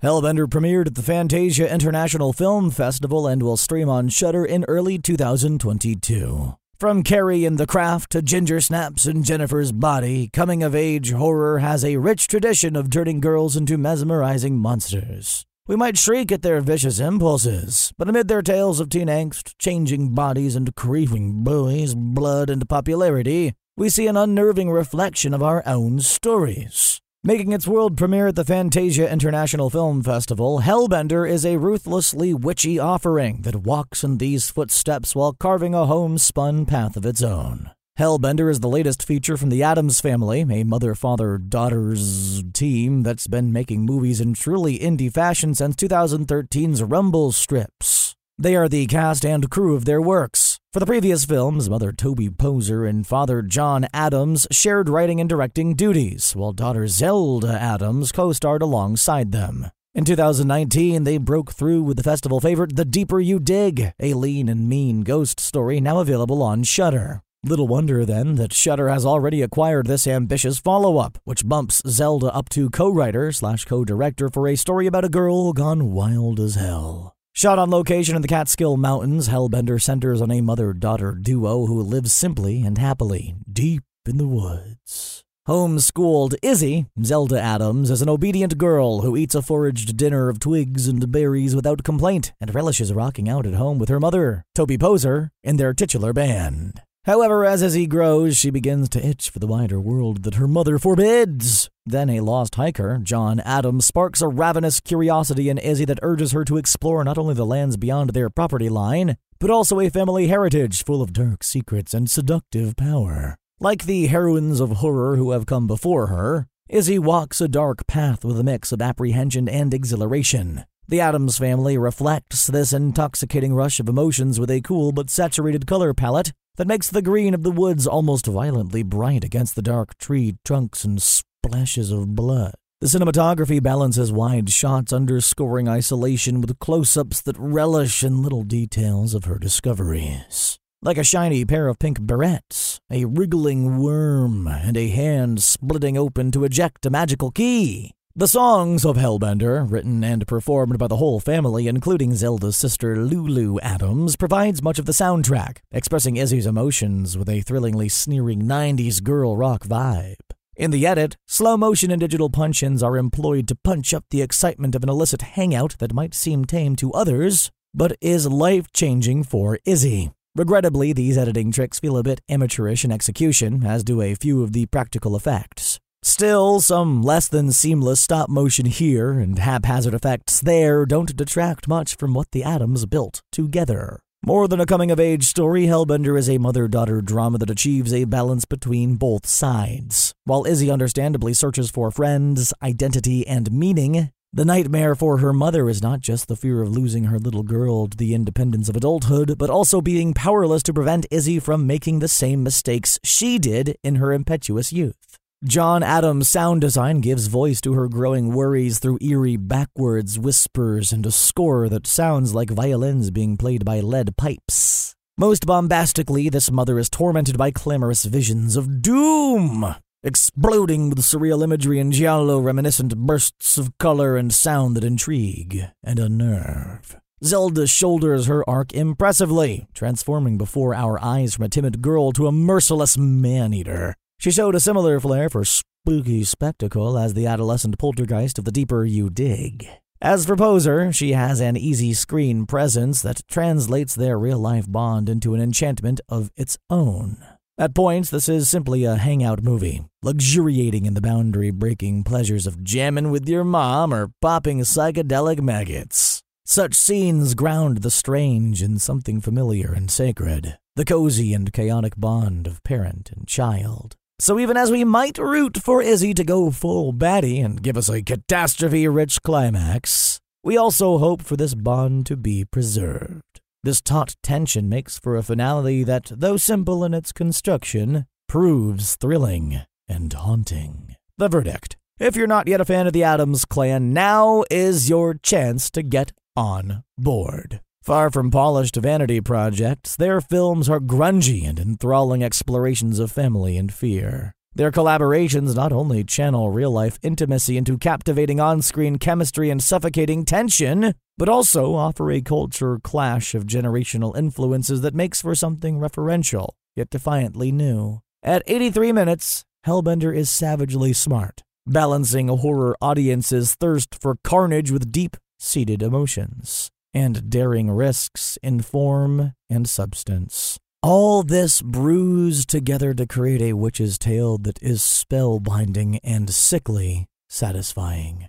Hellbender premiered at the Fantasia International Film Festival and will stream on Shudder in early 2022. From Carrie and the Craft to Ginger Snaps and Jennifer's Body, coming of age horror has a rich tradition of turning girls into mesmerizing monsters. We might shriek at their vicious impulses, but amid their tales of teen angst, changing bodies, and creeping bullies, blood, and popularity, we see an unnerving reflection of our own stories. Making its world premiere at the Fantasia International Film Festival, Hellbender is a ruthlessly witchy offering that walks in these footsteps while carving a homespun path of its own. Hellbender is the latest feature from the Adams family, a mother father daughters team that's been making movies in truly indie fashion since 2013's Rumble strips. They are the cast and crew of their works. For the previous films, mother Toby Poser and father John Adams shared writing and directing duties, while daughter Zelda Adams co starred alongside them. In 2019, they broke through with the festival favorite The Deeper You Dig, a lean and mean ghost story now available on Shudder. Little wonder then that Shudder has already acquired this ambitious follow-up, which bumps Zelda up to co-writer slash co-director for a story about a girl gone wild as hell. Shot on location in the Catskill Mountains, Hellbender centers on a mother daughter duo who lives simply and happily deep in the woods. Homeschooled Izzy, Zelda Adams, is an obedient girl who eats a foraged dinner of twigs and berries without complaint and relishes rocking out at home with her mother, Toby Poser, in their titular band. However, as Izzy grows, she begins to itch for the wider world that her mother forbids. Then a lost hiker, John Adams, sparks a ravenous curiosity in Izzy that urges her to explore not only the lands beyond their property line, but also a family heritage full of dark secrets and seductive power. Like the heroines of horror who have come before her, Izzy walks a dark path with a mix of apprehension and exhilaration. The Adams family reflects this intoxicating rush of emotions with a cool but saturated color palette that makes the green of the woods almost violently bright against the dark tree trunks and splashes of blood. The cinematography balances wide shots underscoring isolation with close ups that relish in little details of her discoveries. Like a shiny pair of pink barrettes, a wriggling worm, and a hand splitting open to eject a magical key. The songs of Hellbender, written and performed by the whole family, including Zelda's sister Lulu Adams, provides much of the soundtrack, expressing Izzy's emotions with a thrillingly sneering 90s girl rock vibe. In the edit, slow motion and digital punch ins are employed to punch up the excitement of an illicit hangout that might seem tame to others, but is life changing for Izzy. Regrettably, these editing tricks feel a bit amateurish in execution, as do a few of the practical effects. Still, some less than seamless stop motion here and haphazard effects there don't detract much from what the Adams built together. More than a coming of age story, Hellbender is a mother daughter drama that achieves a balance between both sides. While Izzy understandably searches for friends, identity, and meaning, the nightmare for her mother is not just the fear of losing her little girl to the independence of adulthood, but also being powerless to prevent Izzy from making the same mistakes she did in her impetuous youth. John Adams' sound design gives voice to her growing worries through eerie backwards whispers and a score that sounds like violins being played by lead pipes. Most bombastically, this mother is tormented by clamorous visions of doom, exploding with surreal imagery and giallo reminiscent bursts of color and sound that intrigue and unnerve. Zelda shoulders her arc impressively, transforming before our eyes from a timid girl to a merciless man eater. She showed a similar flair for spooky spectacle as the adolescent poltergeist of the deeper you dig. As for Poser, she has an easy screen presence that translates their real life bond into an enchantment of its own. At points, this is simply a hangout movie, luxuriating in the boundary breaking pleasures of jamming with your mom or popping psychedelic maggots. Such scenes ground the strange in something familiar and sacred, the cozy and chaotic bond of parent and child. So even as we might root for Izzy to go full baddie and give us a catastrophe-rich climax, we also hope for this bond to be preserved. This taut tension makes for a finale that, though simple in its construction, proves thrilling and haunting. The verdict. If you're not yet a fan of the Adams Clan, now is your chance to get on board. Far from polished vanity projects, their films are grungy and enthralling explorations of family and fear. Their collaborations not only channel real life intimacy into captivating on screen chemistry and suffocating tension, but also offer a culture clash of generational influences that makes for something referential, yet defiantly new. At 83 minutes, Hellbender is savagely smart, balancing a horror audience's thirst for carnage with deep seated emotions and daring risks in form and substance. All this bruised together to create a witch's tale that is spellbinding and sickly satisfying.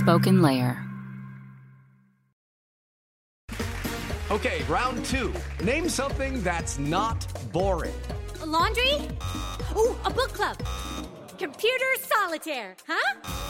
SpokenLayer. Okay, round two. Name something that's not boring. A laundry? Ooh, a book club. Computer solitaire, huh?